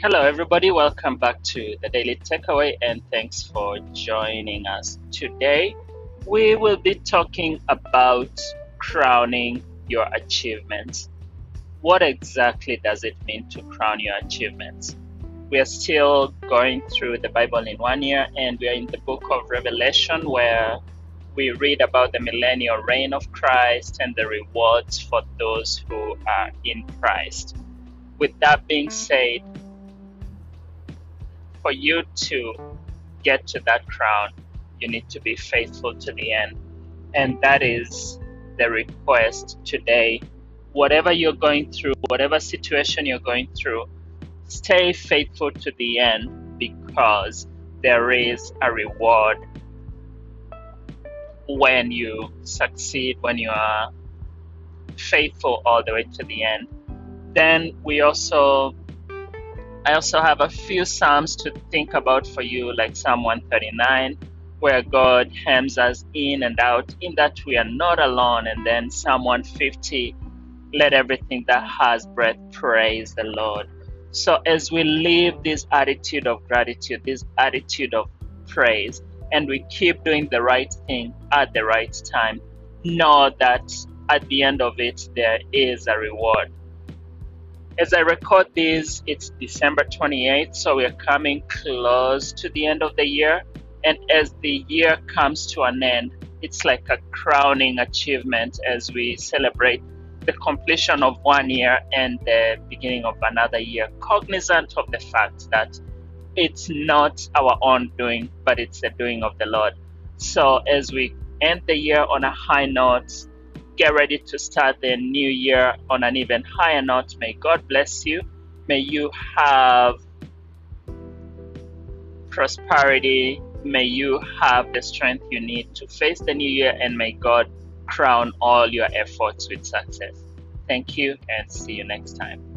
Hello, everybody. Welcome back to the Daily Takeaway, and thanks for joining us. Today, we will be talking about crowning your achievements. What exactly does it mean to crown your achievements? We are still going through the Bible in one year, and we are in the book of Revelation where we read about the millennial reign of Christ and the rewards for those who are in Christ. With that being said, for you to get to that crown, you need to be faithful to the end. And that is the request today. Whatever you're going through, whatever situation you're going through, stay faithful to the end because there is a reward when you succeed, when you are faithful all the way to the end. Then we also I also have a few Psalms to think about for you, like Psalm 139, where God hems us in and out, in that we are not alone. And then Psalm 150, let everything that has breath praise the Lord. So as we live this attitude of gratitude, this attitude of praise, and we keep doing the right thing at the right time, know that at the end of it, there is a reward. As I record this, it's December 28th, so we're coming close to the end of the year. And as the year comes to an end, it's like a crowning achievement as we celebrate the completion of one year and the beginning of another year, cognizant of the fact that it's not our own doing, but it's the doing of the Lord. So as we end the year on a high note, get ready to start the new year on an even higher note. May God bless you. May you have prosperity. May you have the strength you need to face the new year, and may God crown all your efforts with success. Thank you, and see you next time.